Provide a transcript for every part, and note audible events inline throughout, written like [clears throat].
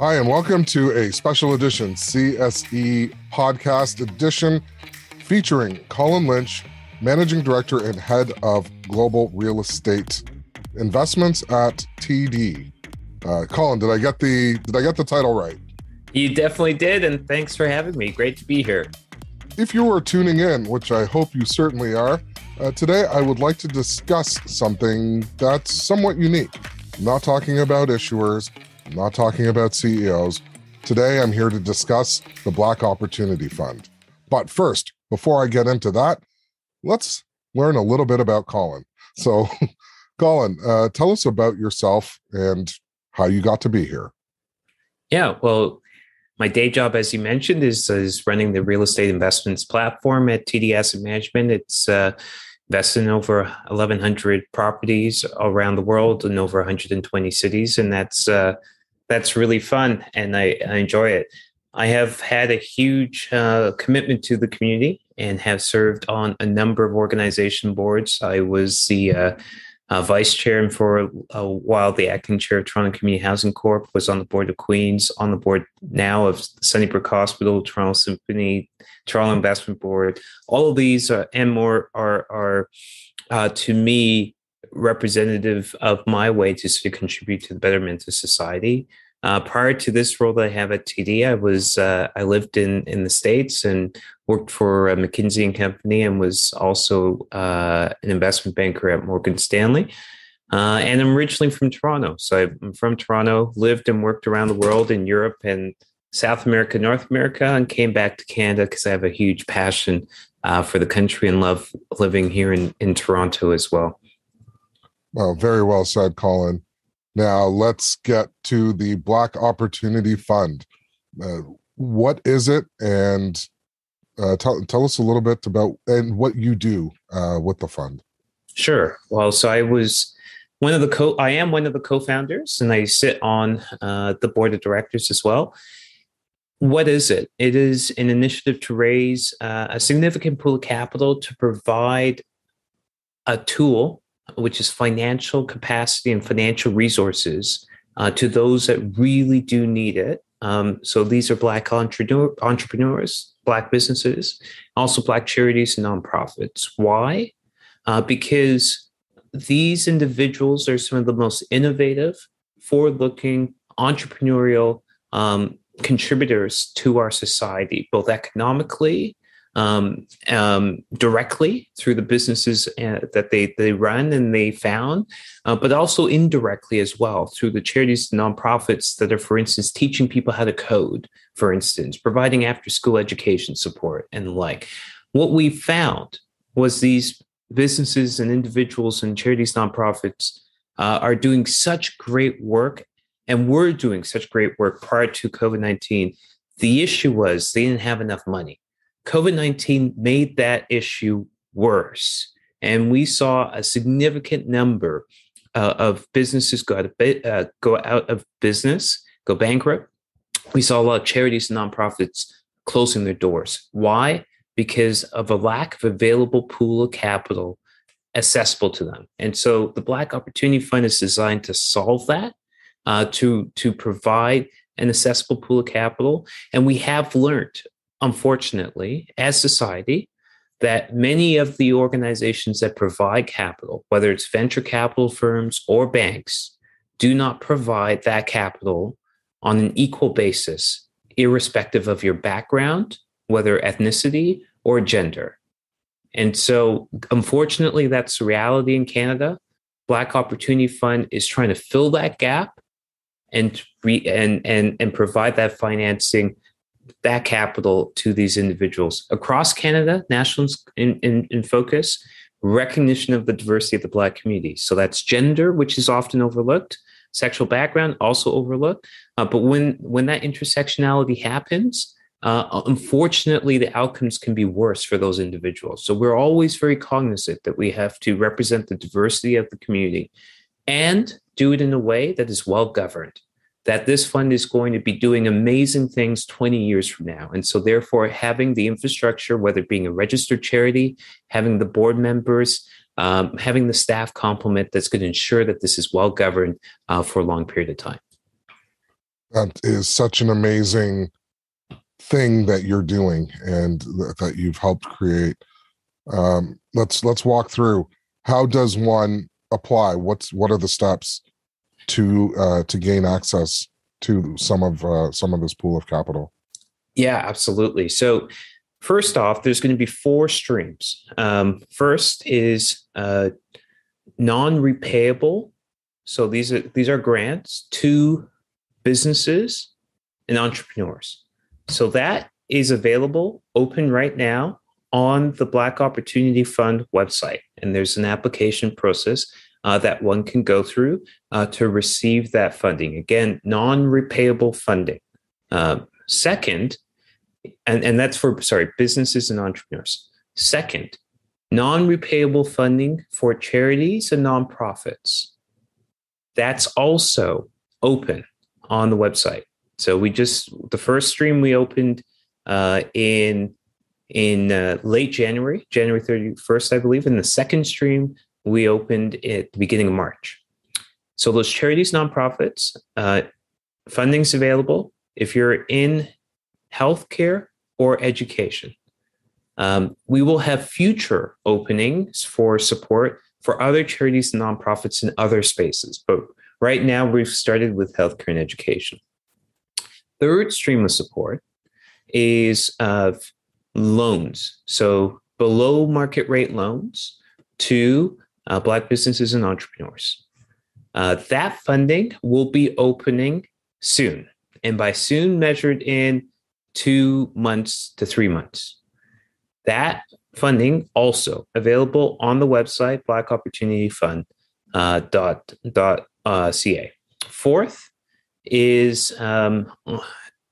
Hi, and welcome to a special edition CSE podcast edition featuring Colin Lynch, Managing Director and Head of Global Real Estate Investments at TD. Uh, Colin, did I get the did I get the title right? You definitely did, and thanks for having me. Great to be here. If you are tuning in, which I hope you certainly are, uh, today I would like to discuss something that's somewhat unique. I'm not talking about issuers, I'm not talking about CEOs. Today, I'm here to discuss the Black Opportunity Fund. But first, before I get into that, let's learn a little bit about Colin. So, [laughs] Colin, uh, tell us about yourself and how you got to be here. Yeah, well, my day job, as you mentioned, is, is running the real estate investments platform at TD Asset Management. It's uh, in over 1,100 properties around the world in over 120 cities, and that's uh, that's really fun and I, I enjoy it. I have had a huge uh, commitment to the community and have served on a number of organization boards. I was the uh, uh, vice chair and for a while the acting chair of Toronto Community Housing Corp. Was on the board of Queens, on the board now of Sunnybrook Hospital, Toronto Symphony, Toronto Investment Board. All of these are, and more are are uh, to me representative of my way to contribute to the betterment of society. Uh, prior to this role that I have at TD, I was uh, I lived in in the states and worked for uh, McKinsey and Company, and was also uh, an investment banker at Morgan Stanley. Uh, and I'm originally from Toronto, so I'm from Toronto. Lived and worked around the world in Europe and South America, North America, and came back to Canada because I have a huge passion for the country and love living here in in Toronto as well. Well, very well said, Colin. Now let's get to the Black Opportunity Fund. Uh, what is it, and uh, tell tell us a little bit about and what you do uh, with the fund. Sure. Well, so I was one of the co. I am one of the co-founders, and I sit on uh, the board of directors as well. What is it? It is an initiative to raise uh, a significant pool of capital to provide a tool which is financial capacity and financial resources uh, to those that really do need it. Um, so these are Black entrepreneur, entrepreneurs, Black businesses, also Black charities and nonprofits. Why? Uh, because these individuals are some of the most innovative, forward looking, entrepreneurial um, contributors to our society, both economically um, um, directly through the businesses uh, that they, they run and they found, uh, but also indirectly as well through the charities and nonprofits that are, for instance, teaching people how to code, for instance, providing after school education support and the like. What we found was these businesses and individuals and charities, nonprofits uh, are doing such great work and were doing such great work prior to COVID 19. The issue was they didn't have enough money COVID 19 made that issue worse. And we saw a significant number uh, of businesses go out of, uh, go out of business, go bankrupt. We saw a lot of charities and nonprofits closing their doors. Why? Because of a lack of available pool of capital accessible to them. And so the Black Opportunity Fund is designed to solve that, uh, to, to provide an accessible pool of capital. And we have learned unfortunately, as society, that many of the organizations that provide capital, whether it's venture capital firms or banks, do not provide that capital on an equal basis, irrespective of your background, whether ethnicity or gender. And so, unfortunately, that's the reality in Canada. Black Opportunity Fund is trying to fill that gap and re- and and and provide that financing that capital to these individuals across Canada, nationals in, in, in focus, recognition of the diversity of the Black community. So that's gender, which is often overlooked, sexual background also overlooked. Uh, but when when that intersectionality happens, uh, unfortunately, the outcomes can be worse for those individuals. So we're always very cognizant that we have to represent the diversity of the community and do it in a way that is well governed that this fund is going to be doing amazing things 20 years from now. And so, therefore, having the infrastructure, whether it being a registered charity, having the board members, um, having the staff complement that's going to ensure that this is well governed uh, for a long period of time. That is such an amazing thing that you're doing and that you've helped create. Um, let's let's walk through. How does one apply? What's what are the steps to uh, to gain access to some of uh, some of this pool of capital? Yeah, absolutely. So first off, there's going to be four streams. Um, first is uh, non-repayable. So these are these are grants to businesses and entrepreneurs. So that is available open right now on the Black Opportunity Fund website, and there's an application process uh, that one can go through uh, to receive that funding. Again, non-repayable funding. Uh, second, and, and that's for sorry businesses and entrepreneurs. Second, non-repayable funding for charities and nonprofits. That's also open on the website. So we just the first stream we opened uh, in in uh, late January, January 31st, I believe. And the second stream we opened at the beginning of March. So those charities, nonprofits, uh, funding's available if you're in healthcare or education. Um, we will have future openings for support for other charities and nonprofits in other spaces, but right now we've started with healthcare and education. Third stream of support is of loans. So below market rate loans to uh, Black businesses and entrepreneurs. Uh, that funding will be opening soon. And by soon, measured in two months to three months. That funding also available on the website Black Opportunity Fund uh, dot dot uh, ca. Fourth is um,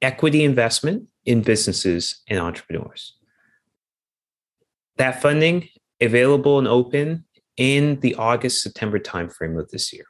equity investment in businesses and entrepreneurs. That funding available and open in the August September timeframe of this year.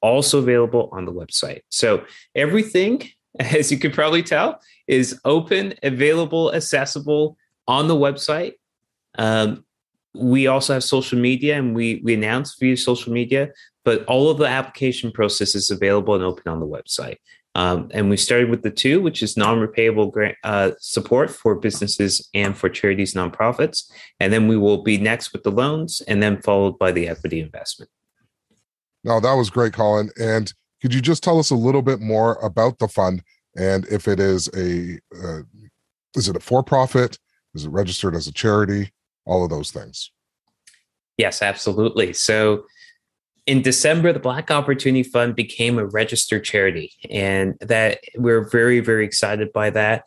Also available on the website. So everything, [laughs] as you could probably tell, is open, available, accessible on the website. Um, we also have social media and we we announce via social media, but all of the application process is available and open on the website. Um, and we started with the two, which is non-repayable grant uh, support for businesses and for charities, nonprofits. And then we will be next with the loans, and then followed by the equity investment. No, that was great, Colin. And could you just tell us a little bit more about the fund and if it is a uh, is it a for-profit? Is it registered as a charity? All of those things. Yes, absolutely. So in December, the Black Opportunity Fund became a registered charity, and that we're very, very excited by that.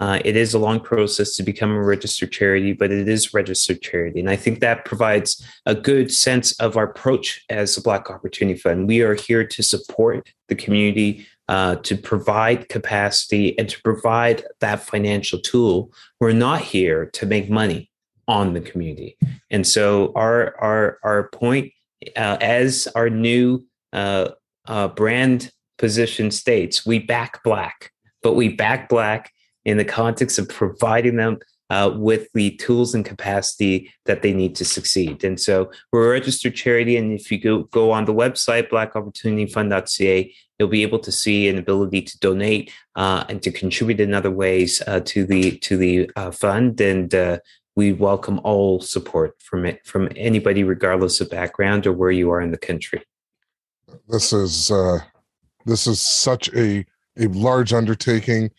Uh, it is a long process to become a registered charity, but it is registered charity. And I think that provides a good sense of our approach as the Black Opportunity Fund. We are here to support the community, uh, to provide capacity, and to provide that financial tool. We're not here to make money on the community. And so our our our point uh, as our new uh, uh, brand position states, we back black, but we back black in the context of providing them uh, with the tools and capacity that they need to succeed. And so we're a registered charity. And if you go, go on the website, blackopportunityfund.ca, you'll be able to see an ability to donate uh, and to contribute in other ways uh, to the to the uh, fund. And uh, we welcome all support from it, from anybody, regardless of background or where you are in the country. This is uh, this is such a a large undertaking,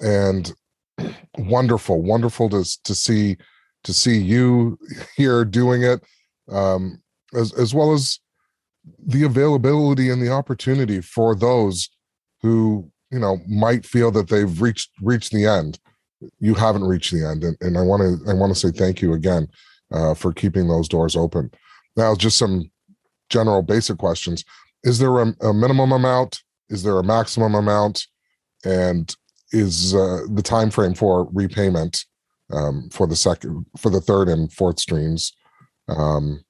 and [clears throat] wonderful, wonderful to to see to see you here doing it, um, as as well as the availability and the opportunity for those who you know might feel that they've reached reached the end you haven't reached the end and, and i want to i want to say thank you again uh, for keeping those doors open. Now just some general basic questions. Is there a, a minimum amount? Is there a maximum amount? And is uh, the time frame for repayment um, for the second for the third and fourth streams um,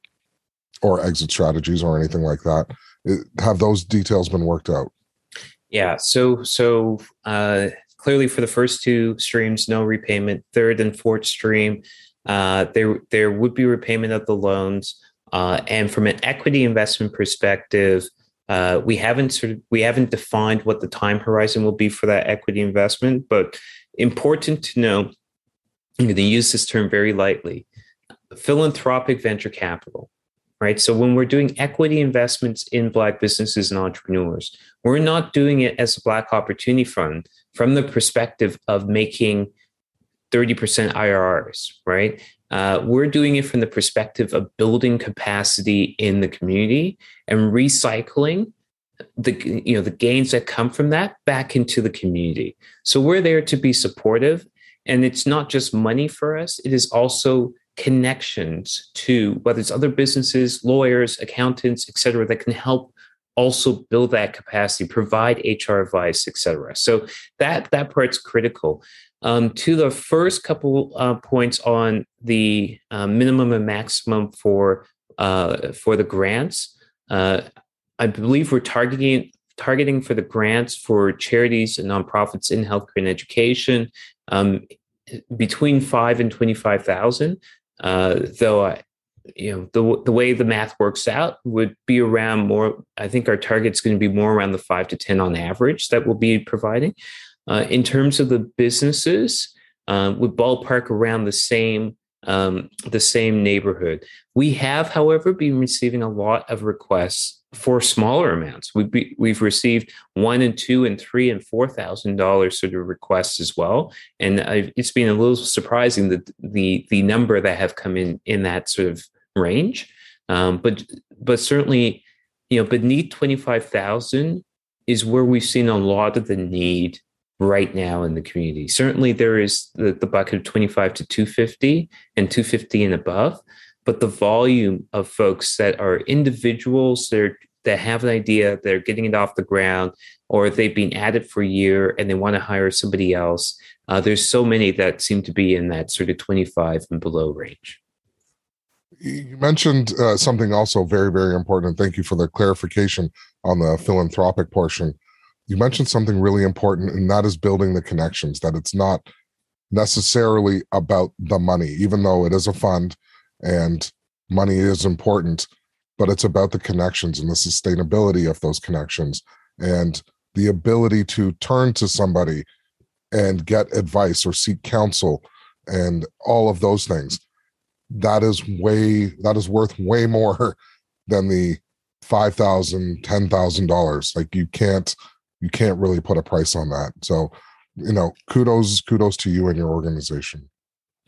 or exit strategies or anything like that? Have those details been worked out? Yeah so so uh clearly for the first two streams, no repayment. Third and fourth stream, uh, there there would be repayment of the loans. Uh, and from an equity investment perspective, Uh, we haven't sort of we haven't defined what the time horizon will be for that equity investment, but important to know. I'm going to use this term very lightly. Philanthropic venture capital, right? So when we're doing equity investments in Black businesses and entrepreneurs, we're not doing it as a Black Opportunity Fund from the perspective of making 30% IRRs, right? Uh, we're doing it from the perspective of building capacity in the community and recycling the you know the gains that come from that back into the community. So we're there to be supportive, and it's not just money for us; it is also connections to whether it's other businesses, lawyers, accountants, et cetera, that can help also build that capacity, provide HR advice, et cetera. So that that part's critical. Um, to the first couple uh, points on the uh, minimum and maximum for uh, for the grants, uh, I believe we're targeting targeting for the grants for charities and nonprofits in healthcare and education um, between five and twenty five thousand. Uh, though I, you know the the way the math works out would be around more. I think our target's going to be more around the five to ten on average that we'll be providing. Uh, in terms of the businesses, um, we ballpark around the same um, the same neighborhood. We have, however, been receiving a lot of requests for smaller amounts. We've be, we've received one and two and three and four thousand dollars sort of requests as well, and I've, it's been a little surprising that the the number that have come in in that sort of range. Um, but but certainly, you know, beneath twenty five thousand is where we've seen a lot of the need right now in the community. Certainly, there is the, the bucket of 25 to 250 and 250 and above, but the volume of folks that are individuals that, are, that have an idea, they're getting it off the ground, or they've been at it for a year and they want to hire somebody else. Uh, there's so many that seem to be in that sort of 25 and below range. You mentioned uh, something also very, very important. And Thank you for the clarification on the philanthropic portion you mentioned something really important, and that is building the connections, that it's not necessarily about the money, even though it is a fund and money is important, but it's about the connections and the sustainability of those connections and the ability to turn to somebody and get advice or seek counsel and all of those things. That is way that is worth way more [laughs] than the five thousand ten thousand dollars. Like you can't you can't really put a price on that. So, you know, kudos, kudos to you and your organization.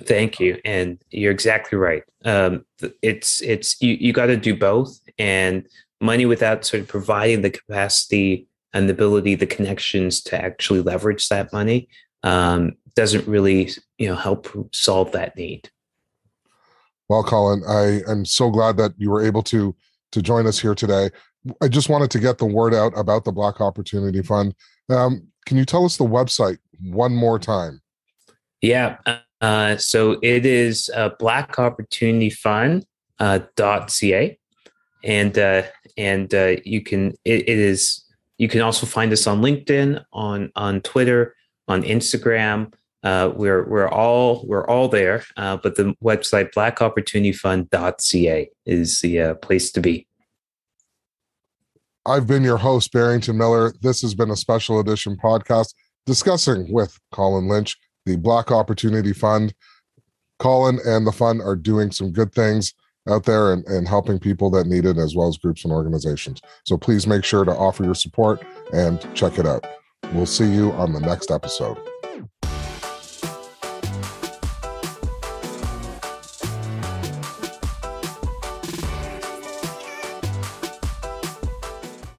Thank you, and you're exactly right. Um, it's it's you you got to do both, and money without sort of providing the capacity and the ability, the connections to actually leverage that money um, doesn't really you know help solve that need. Well, Colin, I am so glad that you were able to to join us here today. I just wanted to get the word out about the Black Opportunity Fund. Um, can you tell us the website one more time? Yeah. Uh, so it is uh, Black Opportunity Fund uh, dot ca, and uh, and uh, you can it, it is you can also find us on LinkedIn, on on Twitter, on Instagram. Uh, we're we're all we're all there, uh, but the website blackopportunityfund.ca is the uh, place to be. I've been your host, Barrington Miller. This has been a special edition podcast discussing with Colin Lynch the Black Opportunity Fund. Colin and the fund are doing some good things out there and, and helping people that need it, as well as groups and organizations. So please make sure to offer your support and check it out. We'll see you on the next episode.